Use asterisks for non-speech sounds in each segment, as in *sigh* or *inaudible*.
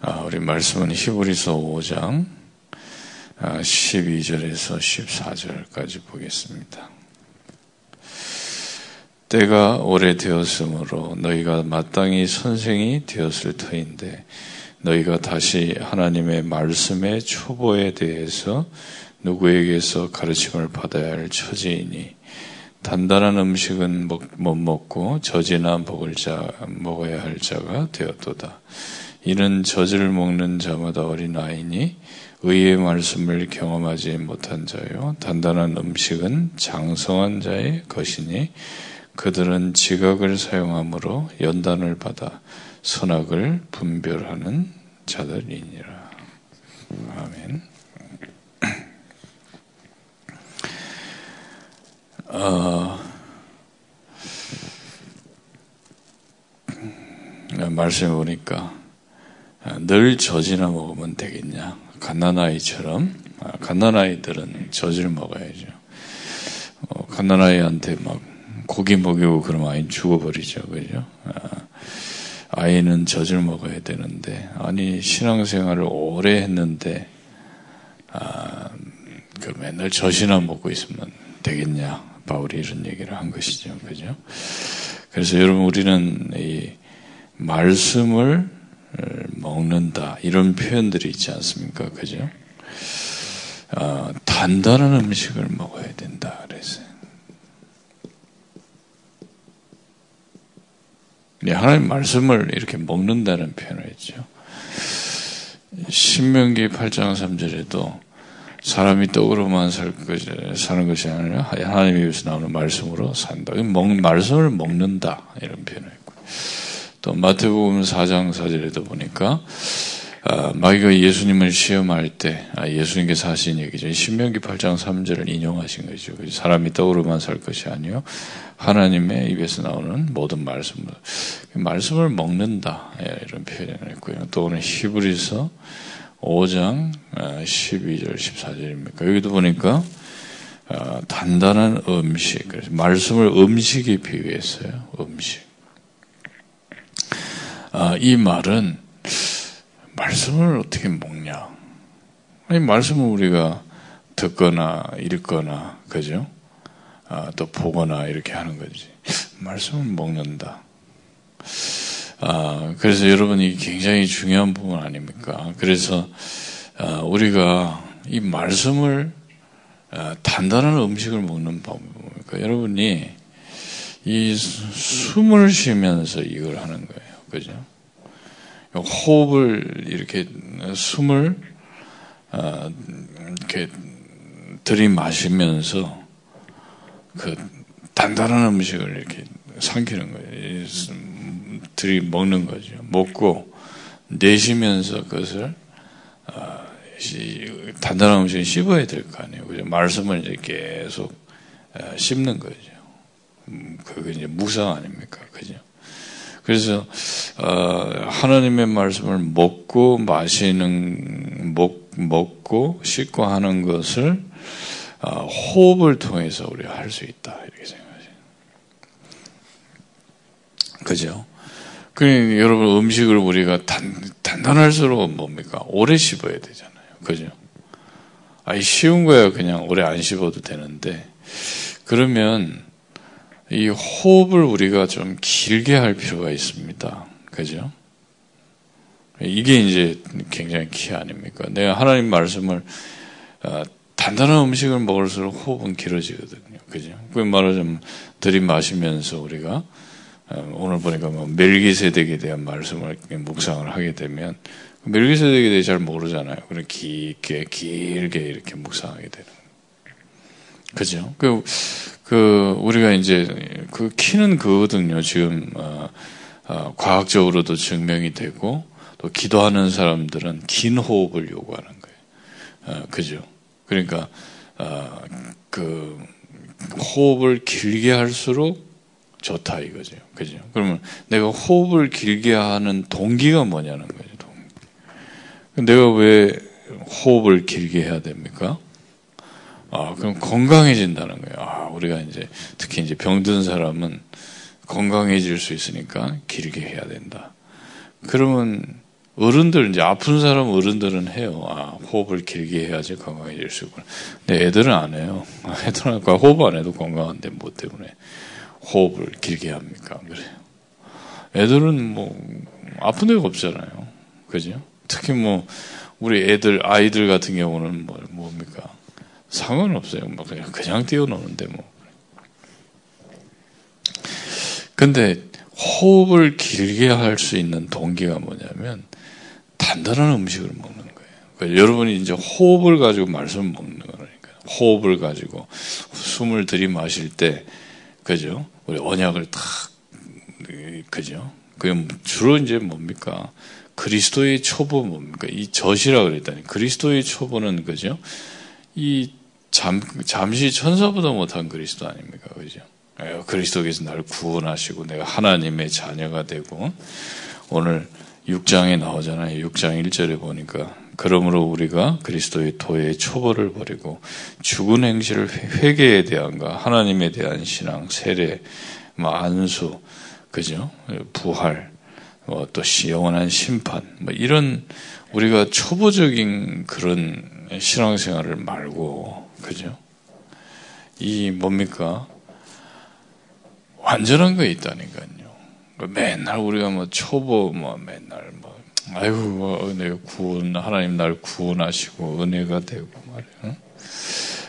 아, 우리 말씀은 히브리서 5장 12절에서 아, 14절까지 보겠습니다. 때가 오래되었으므로 너희가 마땅히 선생이 되었을 터인데 너희가 다시 하나님의 말씀의 초보에 대해서 누구에게서 가르침을 받아야 할 처지이니 단단한 음식은 못 먹고 젖이나 먹을 자 먹어야 할 자가 되었도다. 이는 젖을 먹는 자마다 어린 아이니 의의 말씀을 경험하지 못한 자요 단단한 음식은 장성한 자의 것이니 그들은 지각을 사용함으로 연단을 받아 선악을 분별하는 자들이니라. 아멘. *clears throat* 어, 말씀해 보니까 늘 젖이나 먹으면 되겠냐. 갓난아이처럼 아, 갓난아이들은 젖을 먹어야죠. 어, 갓난아이한테 막 고기 먹이고 그러면 아이 죽어버리죠. 그죠? 아, 이는 젖을 먹어야 되는데 아니 신앙생활을 오래 했는데 아, 그 맨날 젖이나 먹고 있으면 되겠냐. 바울이 이런 얘기를 한 것이죠. 그죠? 그래서 여러분 우리는 이 말씀을 먹는다 이런 표현들이 있지 않습니까? 그죠? 어, 단단한 음식을 먹어야 된다 그래서 네, 하나님 말씀을 이렇게 먹는다는 표현을 했죠. 신명기 8장 3절에도 사람이 떡으로만 살 것이, 사는 것이 아니라 하나님의 입에서 나오는 말씀으로 산다. 먹, 말씀을 먹는다. 이런 표현을 했고. 또 마태복음 4장 4절에도 보니까 아, 마귀가 예수님을 시험할 때 아, 예수님께서 하신 얘기죠. 신명기 8장 3절을 인용하신 거죠. 사람이 떡으로만 살 것이 아니요 하나님의 입에서 나오는 모든 말씀을 말씀을 먹는다 예, 이런 표현을 했고요. 또 오늘 히브리서 5장 12절 14절입니까? 여기도 보니까 아, 단단한 음식 그래서 말씀을 음식에 비유했어요. 음식. 아, 이 말은 말씀을 어떻게 먹냐? 이 말씀을 우리가 듣거나 읽거나 그죠? 아, 또 보거나 이렇게 하는 거지. 말씀을 먹는다. 아, 그래서 여러분이 굉장히 중요한 부분 아닙니까? 그래서 아, 우리가 이 말씀을 아, 단단한 음식을 먹는 방법이 뭡니까? 여러분이 이 숨을 쉬면서 이걸 하는 거예요. 그죠? 호흡을 이렇게 숨을 어, 이렇게 들이마시면서 그 단단한 음식을 이렇게 삼키는 거예요. 들이 먹는 거죠. 먹고 내쉬면서 그것을 어, 단단한 음식을 씹어야 될 거 아니에요. 그죠? 말씀을 이제 계속 어, 씹는 거죠. 음, 그게 이제 무상 아닙니까? 그죠? 그래서 어, 하나님의 말씀을 먹고 마시는 먹, 먹고 씻고 하는 것을 어, 호흡을 통해서 우리가 할 수 있다 이렇게 생각하죠. 그죠? 그 여러분 음식을 우리가 단, 단단할수록 뭡니까? 오래 씹어야 되잖아요. 그죠? 아니 쉬운 거야 그냥 오래 안 씹어도 되는데 그러면 이 호흡을 우리가 좀 길게 할 필요가 있습니다. 그죠? 이게 이제 굉장히 키 아닙니까? 내가 하나님 말씀을 어, 단단한 음식을 먹을수록 호흡은 길어지거든요. 그죠? 그 말하자면 들이마시면서 우리가 어, 오늘 보니까 뭐 멜기세덱에 대한 말씀을 묵상을 하게 되면 멜기세덱에 대해 잘 모르잖아요. 그래 깊게 길게 이렇게 묵상하게 되는. 그죠? 그, 그, 우리가 이제, 그 키는 그거거든요. 지금, 어, 어, 과학적으로도 증명이 되고, 또 기도하는 사람들은 긴 호흡을 요구하는 거예요. 어, 그죠? 그러니까, 어, 그, 호흡을 길게 할수록 좋다 이거죠. 그죠? 그러면 내가 호흡을 길게 하는 동기가 뭐냐는 거죠. 동기. 내가 왜 호흡을 길게 해야 됩니까? 아, 그럼 건강해진다는 거예요. 아, 우리가 이제 특히 이제 병든 사람은 건강해질 수 있으니까 길게 해야 된다. 그러면 어른들, 이제 아픈 사람 어른들은 해요. 아, 호흡을 길게 해야지 건강해질 수 있구나. 근데 애들은 안 해요. *laughs* 애들은 아까 호흡 안 해도 건강한데 뭐 때문에 호흡을 길게 합니까? 안 그래요. 애들은 뭐, 아픈 데가 없잖아요. 그죠? 특히 뭐, 우리 애들, 아이들 같은 경우는 뭐, 뭡니까? 상관없어요. 뭐, 그냥, 그냥 뛰어노는데 뭐. 근데, 호흡을 길게 할 수 있는 동기가 뭐냐면, 단단한 음식을 먹는 거예요. 그러니까 여러분이 이제 호흡을 가지고 말씀을 먹는 거니까. 호흡을 가지고 숨을 들이마실 때, 그죠? 우리 언약을 탁, 그죠? 그 주로 이제 뭡니까? 그리스도의 초보 뭡니까? 이 젖이라 그랬다니. 그리스도의 초보는 그죠? 이 잠, 잠시 천사보다 못한 그리스도 아닙니까? 그죠? 그리스도께서 나를 구원하시고 내가 하나님의 자녀가 되고 오늘 6장에 나오잖아요. 6장 1절에 보니까 그러므로 우리가 그리스도의 도의 초보를 버리고 죽은 행실을 회개에 대한가 하나님에 대한 신앙, 세례, 뭐 안수, 그죠? 부활, 뭐 또 영원한 심판, 뭐 이런 우리가 초보적인 그런 신앙생활을 말고, 그죠? 이 뭡니까? 완전한 거 있다니까요. 맨날 우리가 뭐 초보 뭐 맨날 뭐 아이고 뭐 은혜 구원 하나님 날 구원하시고 은혜가 되고 말이야.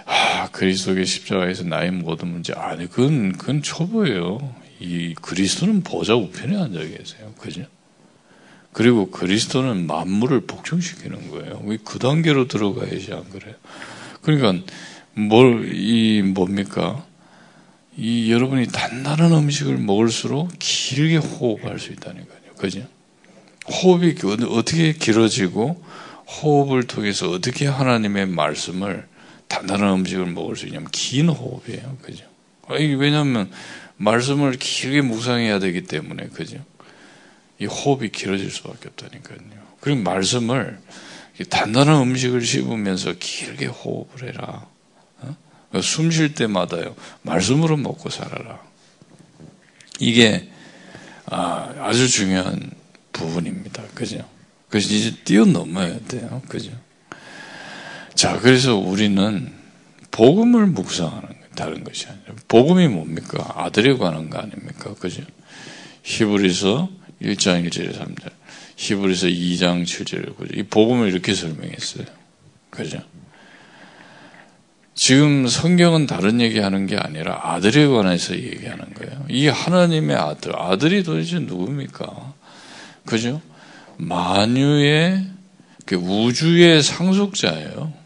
아 그리스도의 십자가에서 나의 모든 문제 아니 그건 그건 초보예요. 이 그리스도는 보좌 우편에 앉아 계세요. 그죠? 그리고 그리스도는 만물을 복종시키는 거예요. 그 단계로 들어가야지 안 그래요? 그러니까 뭘 이 뭡니까? 이 여러분이 단단한 음식을 먹을수록 길게 호흡할 수 있다니까요. 그죠? 호흡이 어떻게 길어지고 호흡을 통해서 어떻게 하나님의 말씀을 단단한 음식을 먹을 수 있냐면 긴 호흡이에요. 그죠? 왜냐하면 말씀을 길게 묵상해야 되기 때문에 그죠? 이 호흡이 길어질 수밖에 없다니까요. 그리고 말씀을 단단한 음식을 씹으면서 길게 호흡을 해라. 어? 숨쉴 때마다요. 말씀으로 먹고 살아라. 이게 아, 아주 중요한 부분입니다. 그죠? 그래서 이제 뛰어넘어야 돼요. 그죠? 자, 그래서 우리는 복음을 묵상하는 다른 것이 아니라 복음이 뭡니까? 아들에 관한 거 아닙니까? 그죠? 히브리서 1장 1절에 3절, 히브리서 2장 7절에 보죠. 이 복음을 이렇게 설명했어요. 그죠? 지금 성경은 다른 얘기하는 게 아니라 아들에 관해서 얘기하는 거예요. 이 하나님의 아들, 아들이 도대체 누굽니까? 그죠? 만유의 그 우주의 상속자예요.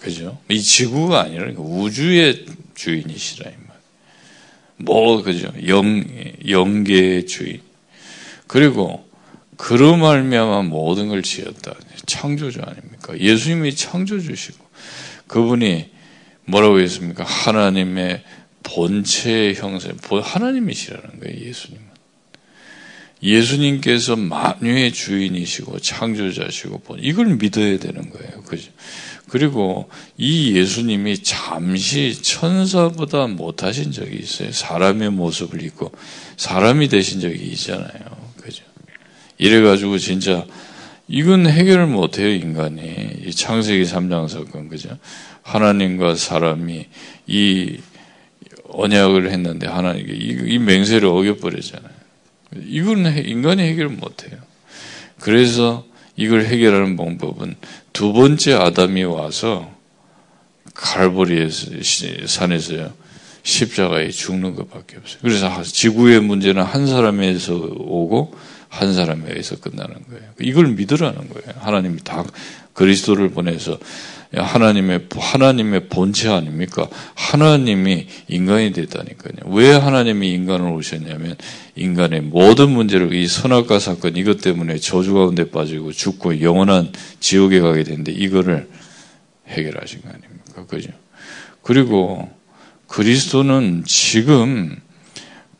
그죠? 이 지구가 아니라 우주의 주인이시라. 뭐 그죠? 영 영계의 주인. 그리고 그로 말미암아 모든 걸 지었다. 창조주 아닙니까? 예수님이 창조주시고 그분이 뭐라고 했습니까? 하나님의 본체의 형상, 하나님이시라는 거예요, 예수님은. 예수님께서 만유의 주인이시고 창조자시고 이걸 믿어야 되는 거예요. 그죠? 그리고 이 예수님이 잠시 천사보다 못하신 적이 있어요. 사람의 모습을 입고 사람이 되신 적이 있잖아요. 그죠? 이래가지고 진짜 이건 해결을 못해요, 인간이. 이 창세기 3장 사건, 그죠? 하나님과 사람이 이 언약을 했는데 하나님, 이 맹세를 어겨버렸잖아요. 이건 인간이 해결을 못해요. 그래서 이걸 해결하는 방법은 두 번째 아담이 와서 갈보리의 산에서요. 십자가에 죽는 것밖에 없어요. 그래서 지구의 문제는 한 사람에서 오고 한 사람에서 끝나는 거예요. 이걸 믿으라는 거예요. 하나님이 다 그리스도를 보내서 하나님의 하나님의 본체 아닙니까? 하나님이 인간이 됐다니까요. 왜 하나님이 인간을 오셨냐면 인간의 모든 문제를 이 선악과 사건 이것 때문에 저주 가운데 빠지고 죽고 영원한 지옥에 가게 되는데 이거를 해결하신 거 아닙니까? 그죠? 그리고 그리스도는 지금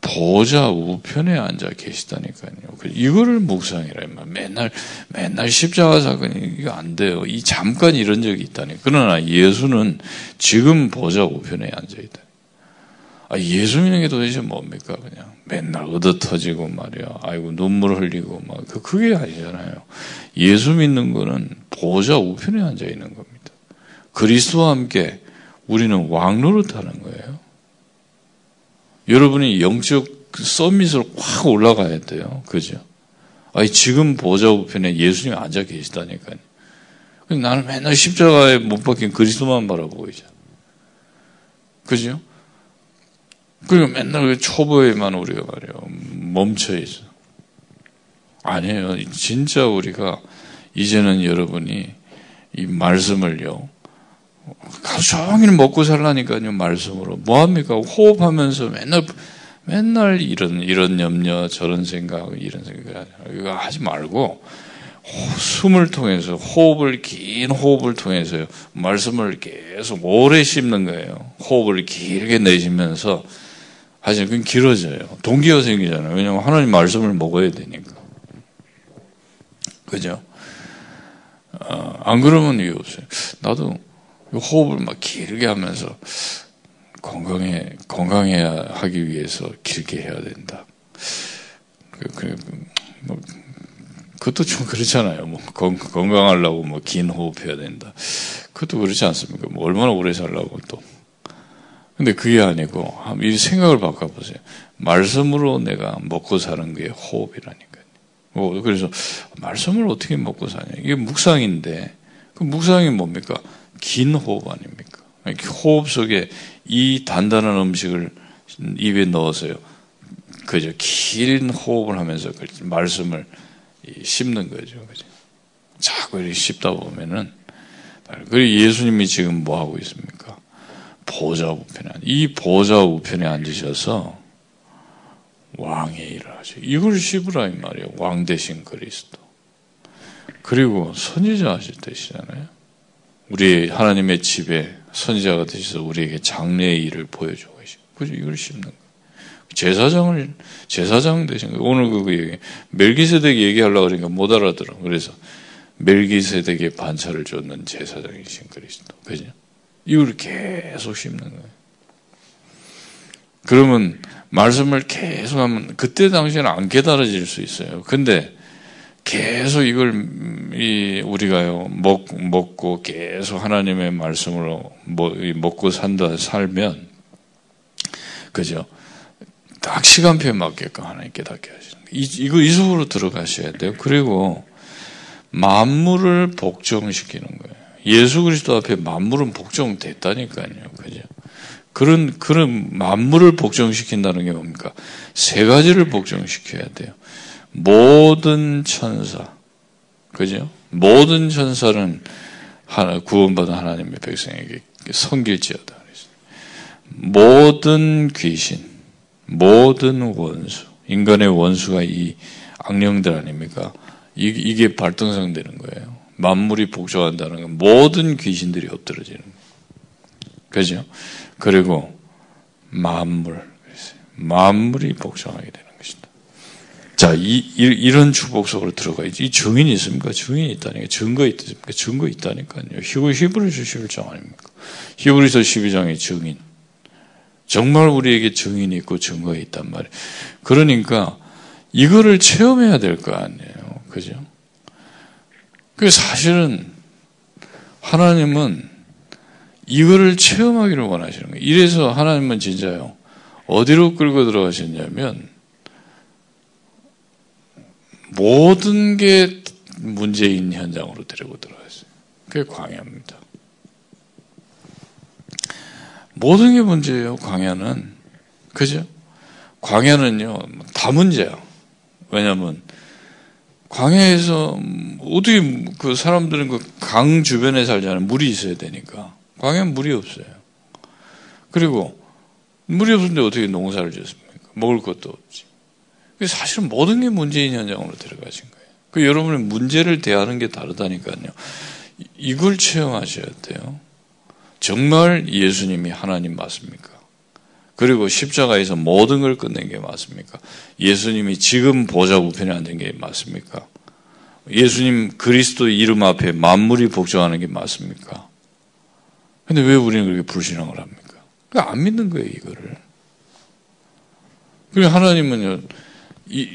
보좌 우편에 앉아 계시다니까요. 그 이거를 묵상이라 맨날 맨날 십자가 사건이 이거 안 돼요. 이 잠깐 이런 적이 있다니. 그러나 예수는 지금 보좌 우편에 앉아 있다. 아, 예수 믿는 게 도대체 뭡니까? 그냥 맨날 얻어 터지고 말이야. 아이고, 눈물 흘리고 막. 그, 그게 아니잖아요. 예수 믿는 거는 보좌 우편에 앉아 있는 겁니다. 그리스도와 함께 우리는 왕노릇하는 거예요. 여러분이 영적 서밋으로 확 올라가야 돼요. 그죠? 아니, 지금 보좌 우편에 예수님이 앉아 계시다니까요. 나는 맨날 십자가에 못 박힌 그리스도만 바라보고 있잖아. 그죠? 그리고 맨날 그 초보에만 우리가 말이에요. 멈춰 있어. 아니에요. 진짜 우리가 이제는 여러분이 이 말씀을요. 하루 종일 먹고 살라니까요. 말씀으로. 뭐합니까? 호흡하면서 맨날 맨날 이런 이런 염려, 저런 생각, 이런 생각 이거 하지 말고 숨을 통해서 호흡을 긴 호흡을 통해서요. 말씀을 계속 오래 씹는 거예요. 호흡을 길게 내쉬면서 하시면 그건 길어져요. 동기가 생기잖아요. 왜냐하면 하나님 말씀을 먹어야 되니까. 그죠? 어, 안 그러면 이게 없어요. 나도 호흡을 막 길게 하면서 건강해, 건강해야 하기 위해서 길게 해야 된다. 그, 그, 뭐, 그것도 좀 그렇잖아요. 뭐, 건, 건강하려고 뭐, 긴 호흡해야 된다. 그것도 그렇지 않습니까? 뭐, 얼마나 오래 살라고 또. 근데 그게 아니고, 이 생각을 바꿔보세요. 말씀으로 내가 먹고 사는 게 호흡이라니까요. 뭐, 그래서, 말씀을 어떻게 먹고 사냐. 이게 묵상인데, 그 묵상이 뭡니까? 긴 호흡 아닙니까? 호흡 속에 이 단단한 음식을 입에 넣어서요. 그죠. 긴 호흡을 하면서 그 말씀을 씹는 거죠. 그죠. 자꾸 이렇게 씹다 보면은, 그리고 예수님이 지금 뭐 하고 있습니까? 보좌 우편에, 이 보좌 우편에 앉으셔서 왕의 일을 하죠. 이걸 씹으라, 이 말이에요. 왕 대신 그리스도. 그리고 선지자 하실 때시잖아요. 우리 하나님의 집에 선지자가 되셔서 우리에게 장래의 일을 보여주고 계시고, 그죠? 이걸 씹는 거예요. 제사장을, 제사장 되신 거예요. 오늘 그 얘기, 멜기세덱 얘기하려고 그러니까 못 알아들어. 그래서 멜기세덱의 반차를 줬는 제사장이신 그리스도. 그죠? 이걸 계속 씹는 거예요. 그러면 말씀을 계속 하면 그때 당시에는 안 깨달아질 수 있어요. 근데 계속 이걸 우리가요 먹, 먹고 계속 하나님의 말씀으로 먹고 산다 살면 그죠? 딱 시간표에 맞게끔 하나님 깨닫게 하시는. 이, 이거 이 속으로 들어가셔야 돼요. 그리고 만물을 복종시키는 거예요. 예수 그리스도 앞에 만물은 복종됐다니까요. 그죠? 그런, 그런 만물을 복종시킨다는 게 뭡니까? 세 가지를 복종시켜야 돼요. 모든 천사. 그죠? 모든 천사는 하나, 구원받은 하나님의 백성에게 성길지어다. 모든 귀신, 모든 원수, 인간의 원수가 이 악령들 아닙니까? 이게 발동성되는 거예요. 만물이 복종한다는 건 모든 귀신들이 엎드러지는 거예요. 그죠? 그리고 만물, 만물이 복종하게 되는. 자, 이, 이 런 축복 속으로 들어가야지. 이 증인이 있습니까? 증인이 있다니까. 증거 있습니까? 증거 있다니까요. 히브, 히브리서 11장 아닙니까? 히브리서 12장의 증인. 정말 우리에게 증인이 있고 증거가 있단 말이에요. 그러니까 이거를 체험해야 될 거 아니에요. 그죠? 그 사실은 하나님은 이거를 체험하기를 원하시는 거예요. 이래서 하나님은 진짜요. 어디로 끌고 들어가셨냐면 모든 게 문제인 현장으로 데리고 들어갔어요. 그게 광야입니다. 모든 게 문제예요, 광야는. 그죠? 광야는요, 다 문제야. 왜냐면, 광야에서, 어떻게 그 사람들은 그 강 주변에 살잖아요. 물이 있어야 되니까. 광야는 물이 없어요. 그리고, 물이 없는데 어떻게 농사를 짓습니까? 먹을 것도 없지. 사실은 모든 게 문제인 현장으로 들어가신 거예요. 그 여러분의 문제를 대하는 게 다르다니까요. 이걸 체험하셔야 돼요. 정말 예수님이 하나님 맞습니까? 그리고 십자가에서 모든 걸 끝낸 게 맞습니까? 예수님이 지금 보좌 우편에 앉은 게 맞습니까? 예수님 그리스도 이름 앞에 만물이 복종하는 게 맞습니까? 근데 왜 우리는 그렇게 불신앙을 합니까? 안 믿는 거예요, 이거를. 그리고 하나님은요, 이,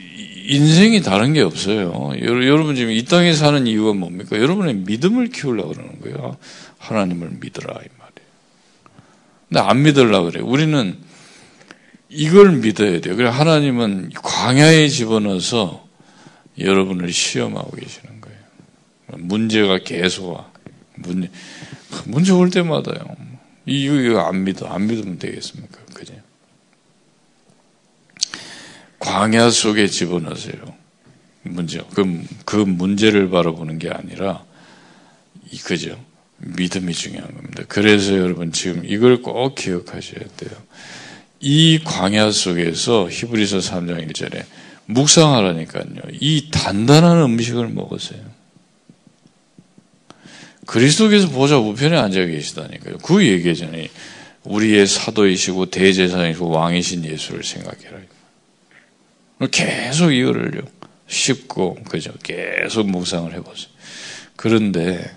인생이 다른 게 없어요. 여러분 지금 이 땅에 사는 이유가 뭡니까? 여러분의 믿음을 키우려고 그러는 거예요. 하나님을 믿으라, 이 말이에요. 근데 안 믿으려고 그래. 우리는 이걸 믿어야 돼요. 그래 하나님은 광야에 집어넣어서 여러분을 시험하고 계시는 거예요. 문제가 계속 와. 문제, 문제 올 때마다요. 이거, 이거 안 믿어. 안 믿으면 되겠습니까? 그죠? 광야 속에 집어넣으세요. 문제. 그, 그 문제를 바라보는 게 아니라, 그죠? 믿음이 중요한 겁니다. 그래서 여러분 지금 이걸 꼭 기억하셔야 돼요. 이 광야 속에서 히브리서 3장 1절에 묵상하라니까요. 이 단단한 음식을 먹으세요. 그리스도께서 보좌 우편에 앉아 계시다니까요. 그 얘기잖아요. 우리의 사도이시고 대제사이시고 왕이신 예수를 생각해라. 계속 이거를요. 쉽고 그죠. 계속 묵상을 해보세요. 그런데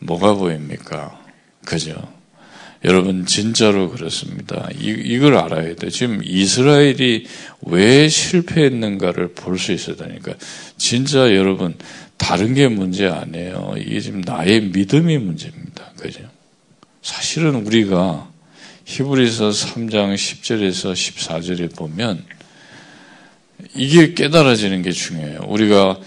뭐가 보입니까? 그죠? 여러분 진짜로 그렇습니다. 이, 이걸 알아야 돼. 지금 이스라엘이 왜 실패했는가를 볼 수 있어야 되니까 진짜 여러분 다른 게 문제 아니에요. 이게 지금 나의 믿음이 문제입니다. 그죠? 사실은 우리가 히브리서 3장 10절에서 14절에 보면 이게 깨달아지는 게 중요해요. 우리가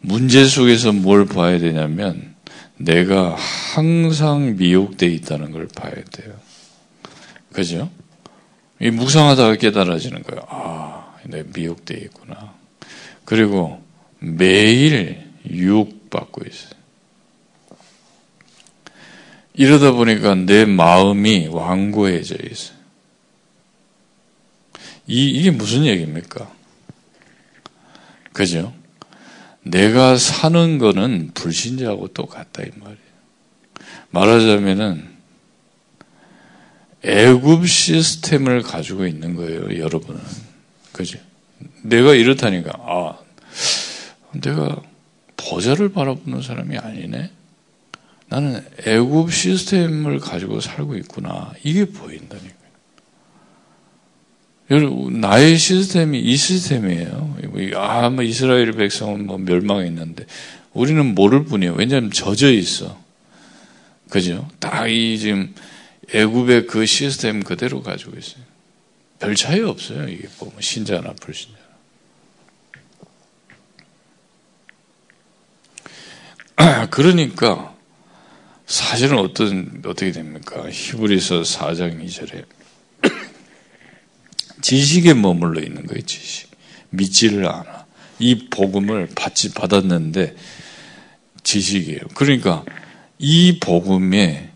문제 속에서 뭘 봐야 되냐면 내가 항상 미혹되어 있다는 걸 봐야 돼요. 그죠? 이 묵상하다가 깨달아지는 거예요. 아, 내가 미혹되어 있구나. 그리고 매일 유혹받고 있어요. 이러다 보니까 내 마음이 완고해져 있어요. 이, 이게 무슨 얘기입니까? 그죠? 내가 사는 거는 불신자하고 똑같다 이 말이에요. 말하자면은 애굽 시스템을 가지고 있는 거예요, 여러분은. 그죠? 내가 이렇다니까 아, 내가 보좌를 바라보는 사람이 아니네. 나는 애굽 시스템을 가지고 살고 있구나. 이게 보인다니까. 나의 시스템이 이 시스템이에요. 아, 뭐 이스라엘 백성은 뭐 멸망했는데 우리는 모를 뿐이에요. 왜냐하면 젖어 있어. 그죠? 딱 이 지금 애굽의 그 시스템 그대로 가지고 있어요. 별 차이 없어요. 이게 보면 신자나 불신자. *clears throat* 그러니까 사실은 어떤 어떻게 됩니까? 히브리서 4장 2절에 지식에 머물러 있는 거예요, 지식. 믿지를 않아. 이 복음을 받지, 받았는데 지식이에요. 그러니까 이 복음에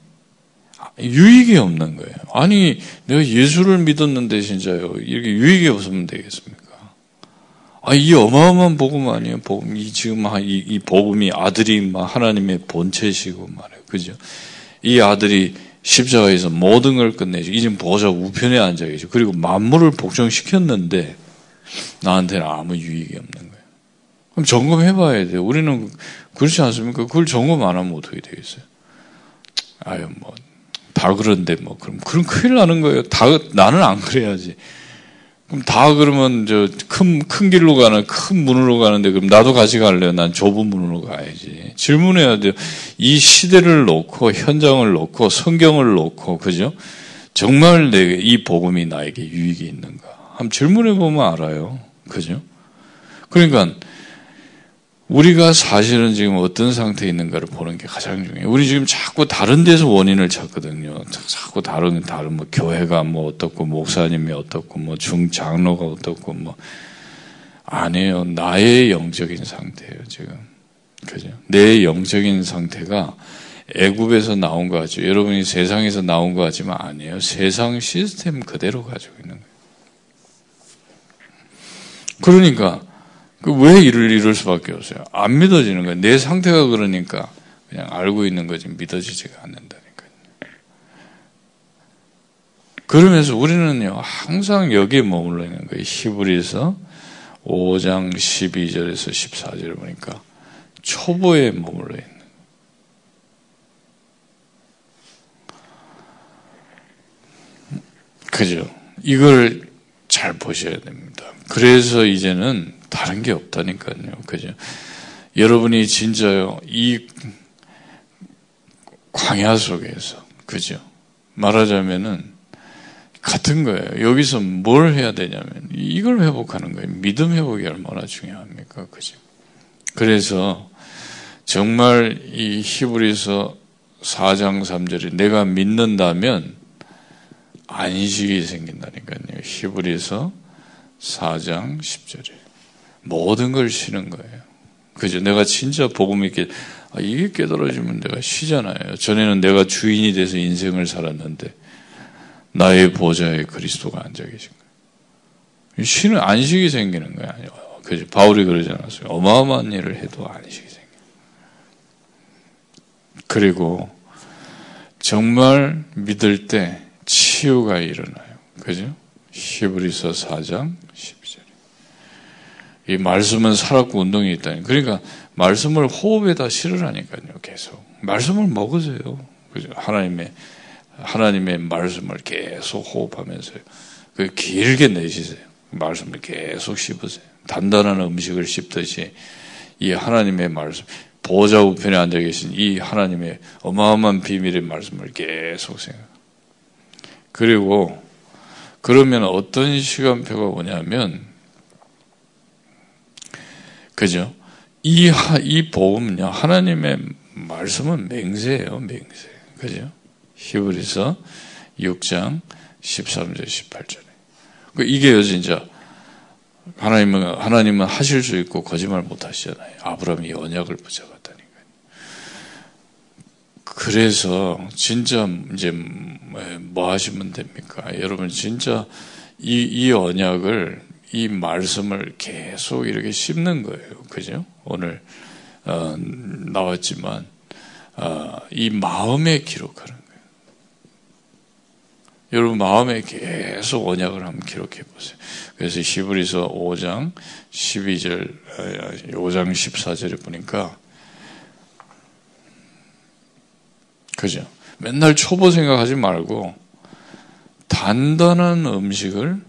유익이 없는 거예요. 아니, 내가 예수를 믿었는데 진짜요. 이렇게 유익이 없으면 되겠습니까? 아, 이 어마어마한 복음 아니에요? 복음. 이 지금 이, 이 복음이 아들이 막 하나님의 본체시고 말이에요. 그죠? 이 아들이 십자가에서 모든 걸 끝내죠. 이제 보좌 우편에 앉아 계죠. 그리고 만물을 복종시켰는데 나한테는 아무 유익이 없는 거예요. 그럼 점검해 봐야 돼요. 우리는 그렇지 않습니까? 그걸 점검 안 하면 어떻게 되겠어요? 아유, 뭐, 다 그런데 뭐, 그럼, 그럼 큰일 나는 거예요. 다, 나는 안 그래야지. 그럼 다 그러면 저 큰 큰 길로 가는 큰 문으로 가는데 그럼 나도 같이 갈래요. 난 좁은 문으로 가야지. 질문해야 돼요. 이 시대를 놓고 현장을 놓고 성경을 놓고 그죠? 정말 내게 이 복음이 나에게 유익이 있는가? 한번 질문해 보면 알아요. 그죠? 그러니까 우리가 사실은 지금 어떤 상태에 있는가를 보는 게 가장 중요해요. 우리 지금 자꾸 다른 데서 원인을 찾거든요. 자꾸 다른, 다른 뭐 교회가 뭐 어떻고, 목사님이 어떻고, 뭐 중장로가 어떻고, 뭐. 아니에요. 나의 영적인 상태예요, 지금. 그죠? 내 영적인 상태가 애굽에서 나온 거 같죠. 여러분이 세상에서 나온 거 같지만 아니에요. 세상 시스템 그대로 가지고 있는 거예요. 그러니까, 그 왜 이를 이럴 수밖에 없어요? 안 믿어지는 거예요. 내 상태가 그러니까 그냥 알고 있는 거지 믿어지지가 않는다니까요. 그러면서 우리는요 항상 여기에 머물러 있는 거예요. 히브리서 5장 12절에서 14절을 보니까 초보에 머물러 있는. 그죠? 이걸 잘 보셔야 됩니다. 그래서 이제는 다른 게 없다니까요. 그죠? 여러분이 진짜요, 이 광야 속에서, 그죠? 말하자면은, 같은 거예요. 여기서 뭘 해야 되냐면, 이걸 회복하는 거예요. 믿음 회복이 얼마나 중요합니까? 그죠? 그래서, 정말 이 히브리서 4장 3절에 내가 믿는다면, 안식이 생긴다니까요. 히브리서 4장 10절에. 모든 걸 쉬는 거예요. 그죠? 내가 진짜 복음 있게, 아, 이게 깨달아지면 내가 쉬잖아요. 전에는 내가 주인이 돼서 인생을 살았는데, 나의 보좌에 그리스도가 앉아 계신 거예요. 쉬는 안식이 생기는 거예요. 그죠? 바울이 그러지 않았어요. 어마어마한 일을 해도 안식이 생겨요. 그리고 정말 믿을 때 치유가 일어나요. 그죠? 히브리서 4장 10절. 이 말씀은 살았고 운동이 있다니. 그러니까 말씀을 호흡에다 실으라니까요. 계속. 말씀을 먹으세요. 그죠? 하나님의 하나님의 말씀을 계속 호흡하면서요. 그 길게 내쉬세요. 말씀을 계속 씹으세요. 단단한 음식을 씹듯이 이 하나님의 말씀, 보좌 우편에 앉아 계신 이 하나님의 어마어마한 비밀의 말씀을 계속 생각. 그리고 그러면 어떤 시간표가 오냐면 그죠? 이, 이 복음은요, 하나님의 말씀은 맹세예요, 맹세. 그죠? 히브리서 6장 13절, 18절에. 이게요, 진짜. 하나님은, 하나님은 하실 수 있고 거짓말 못 하시잖아요. 아브라함이 언약을 붙잡았다니까요. 그래서, 진짜, 이제, 뭐 하시면 됩니까? 여러분, 진짜, 이, 이 언약을, 이 말씀을 계속 이렇게 씹는 거예요. 그죠? 오늘, 어, 나왔지만, 어, 이 마음에 기록하는 거예요. 여러분 마음에 계속 언약을 한번 기록해 보세요. 그래서 히브리서 5장 12절, 5장 14절에 보니까 그죠? 맨날 초보 생각하지 말고 단단한 음식을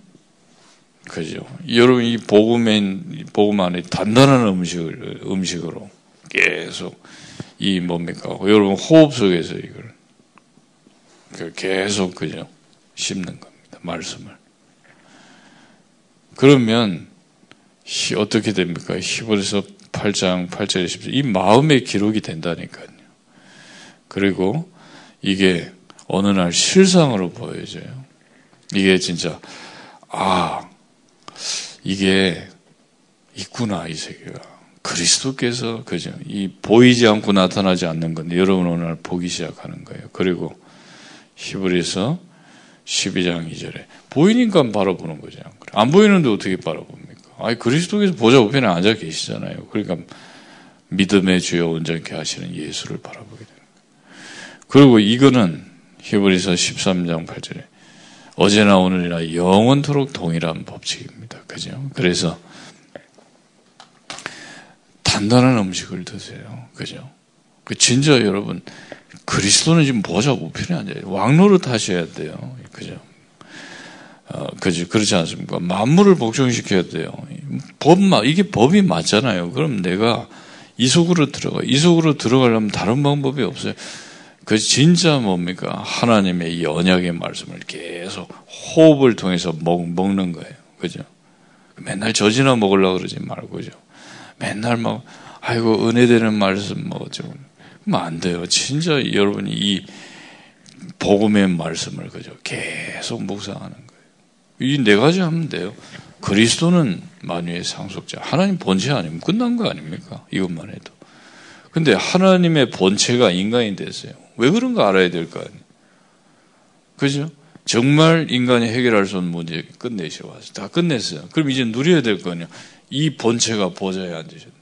그죠? 여러분 이 복음에 복음 안에 단단한 음식을 음식으로 계속 이 뭡니까? 여러분 호흡 속에서 이걸 그 계속 그죠? 씹는 겁니다. 말씀을. 그러면 어떻게 됩니까? 히브리서 8장 8절에 10절 이 마음의 기록이 된다니까요. 그리고 이게 어느 날 실상으로 보여져요. 이게 진짜 아 이게 있구나 이 세계가 그리스도께서 그죠 이 보이지 않고 나타나지 않는 건데 여러분 오늘 보기 시작하는 거예요. 그리고 히브리서 12장 2절에 보이니까 바라보는 거죠. 안 보이는데 어떻게 바라봅니까? 아니 그리스도께서 보좌 우편에 앉아 계시잖아요. 그러니까 믿음의 주여 온전케 하시는 예수를 바라보게 되는 거예요. 그리고 이거는 히브리서 13장 8절에 어제나 오늘이나 영원토록 동일한 법칙입니다. 그죠? 그래서 단단한 음식을 드세요. 그죠? 그 진짜 여러분 그리스도는 지금 보좌 우편에 앉아요. 왕노릇 하셔야 돼요. 그죠? 어, 그지 그렇지 않습니까? 만물을 복종시켜야 돼요. 법 이게 법이 맞잖아요. 그럼 내가 이 속으로 들어가. 이 속으로 들어가려면 다른 방법이 없어요. 그 진짜 뭡니까? 하나님의 이 언약의 말씀을 계속 호흡을 통해서 먹, 먹는 거예요. 그죠? 맨날 젖이나 먹으려고 그러지 말고, 그죠? 맨날 막, 아이고, 은혜되는 말씀 뭐죠. 그러면 안 돼요. 진짜 여러분이 이 복음의 말씀을 그죠 계속 묵상하는 거예요. 이 네 가지 하면 돼요. 그리스도는 만유의 상속자. 하나님 본체 아니면 끝난 거 아닙니까? 이것만 해도. 근데 하나님의 본체가 인간이 됐어요. 왜 그런가 알아야 될 거 아니에요. 그죠? 정말 인간이 해결할 수 없는 문제 끝내시러 왔어요. 다 끝냈어요. 그럼 이제 누려야 될 거 아니에요. 이 본체가 보좌에 앉으셨는데.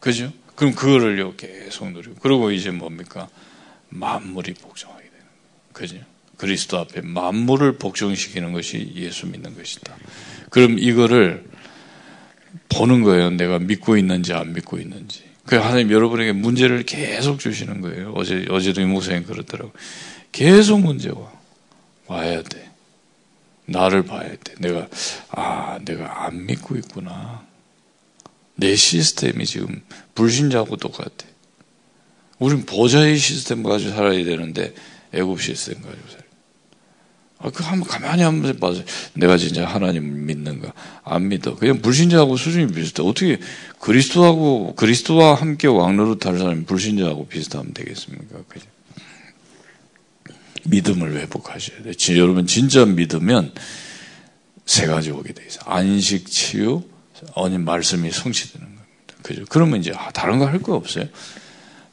그죠? 그럼 그거를요 계속 누리고 그리고 이제 뭡니까 만물이 복종하게 되는 그죠? 그리스도 앞에 만물을 복종시키는 것이 예수 믿는 것이다. 그럼 이거를 보는 거예요. 내가 믿고 있는지 안 믿고 있는지. 그 하나님 여러분에게 문제를 계속 주시는 거예요. 어제 어제도 이 목사님 그러더라고. 계속 문제와 와야 돼. 나를 봐야 돼. 내가, 아, 내가 안 믿고 있구나. 내 시스템이 지금 불신자하고 똑같아. 우린 보좌의 시스템 가지고 살아야 되는데 애굽 시스템 가지고 살아. 아, 그 한번 가만히 한번 봐서 내가 진짜 하나님을 믿는가? 안 믿어. 그냥 불신자하고 수준이 비슷해. 어떻게 그리스도하고 그리스도와 함께 왕노릇 할 사람이 불신자하고 비슷하면 되겠습니까? 그죠? 믿음을 회복하셔야 돼. 여러분 진짜 믿으면 세 가지 오게 돼 있어. 안식, 치유, 어니 말씀이 성취되는 겁니다. 그죠? 그러면 이제 아, 다른 거 할 거 없어요.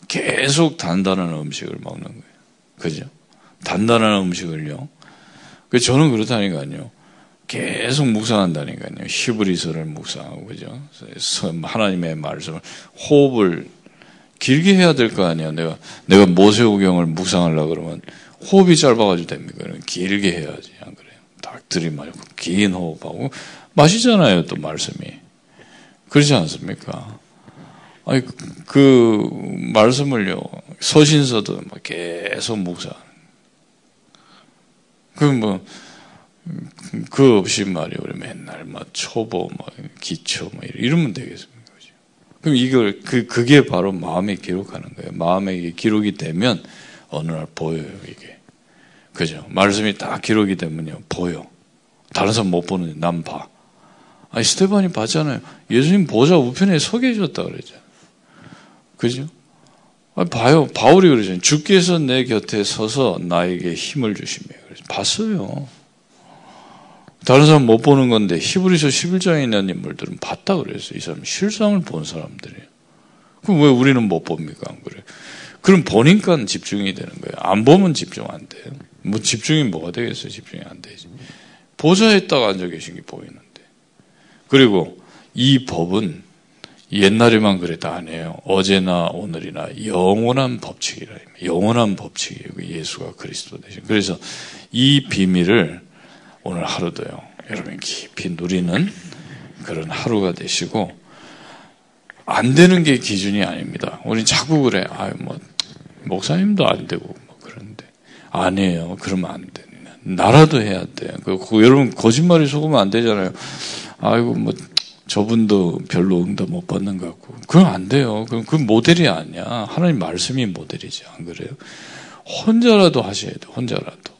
계속 단단한 음식을 먹는 거예요. 그죠? 단단한 음식을요. 그 저는 그렇다니까요. 계속 묵상한다니까요. 히브리서를 묵상하고 그죠? 하나님의 말씀을 호흡을 길게 해야 될 거 아니야. 내가 내가 모세오경을 묵상하려 그러면 호흡이 짧아가지고 됩니까? 길게 해야지. 안 그래요? 딱 들이마시고 긴 호흡하고 마시잖아요. 또 말씀이 그렇지 않습니까? 아니 그 말씀을요 서신서도 계속 묵상. 그 뭐 그 없이 우리 맨날 막 초보 막 기초 막 이러면 되겠습니까? 그럼 이걸 그 그게 바로 마음에 기록하는 거예요. 마음에 기록이 되면 어느 날 보여요 이게. 그죠? 말씀이 딱 기록이 되면요 보여. 다른 사람 못 보는데 난 봐. 아니 스테반이 봤잖아요. 예수님 보좌 우편에 서 계셨다 그랬잖아요. 그죠? 아, 봐요. 바울이 그러잖아요. 주께서 내 곁에 서서 나에게 힘을 주시며. 봤어요. 다른 사람 못 보는 건데 히브리서 11장에 있는 인물들은 봤다 그랬어요. 이 사람 실상을 본 사람들이에요. 그럼 왜 우리는 못 봅니까? 안 그래? 그럼 보니까 집중이 되는 거예요. 안 보면 집중 안 돼요. 뭐 집중이 뭐가 되겠어요? 집중이 안 되지. 보좌에 딱 앉아 계신 게 보이는데. 그리고 이 법은 옛날에만 그랬다 아니에요. 어제나 오늘이나 영원한 법칙이라. 영원한 법칙이에요. 예수가 그리스도 되신. 그래서 이 비밀을 오늘 하루도요. 여러분 깊이 누리는 그런 하루가 되시고 안 되는 게 기준이 아닙니다. 우리 자꾸 그래. 아유 뭐 목사님도 안 되고 뭐 그런데 아니에요. 그러면 안 돼. 나라도 해야 돼. 그, 그, 여러분 거짓말이 속으면 안 되잖아요. 아이고 뭐 저분도 별로 응답 못 받는 것 같고 그건 안 돼요. 그건 그 모델이 아니야. 하나님 말씀이 모델이지 안 그래요? 혼자라도 하셔야 돼. 혼자라도.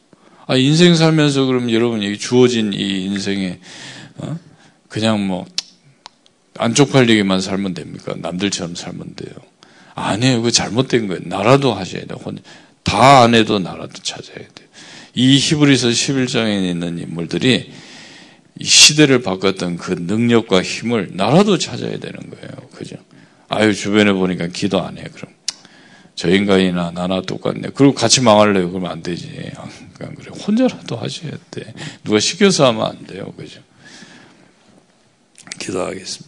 아, 인생 살면서 그럼 여러분 주어진 이 인생에 어? 그냥 뭐 안쪽 팔리기만 살면 됩니까? 남들처럼 살면 돼요. 아니에요. 그 잘못된 거예요. 나라도 하셔야 돼요. 다안 해도 나라도 찾아야 돼요. 이 히브리서 11장에 있는 인물들이 시대를 바꿨던 그 능력과 힘을 나라도 찾아야 되는 거예요. 그죠? 아유, 주변에 보니까 기도 안 해. 그럼. 저 인간이나 나나 똑같네. 그리고 같이 망할래요. 그러면 안 되지. 그냥 그래. 혼자라도 하셔야 돼. 누가 시켜서 하면 안 돼요. 그죠? 기도하겠습니다.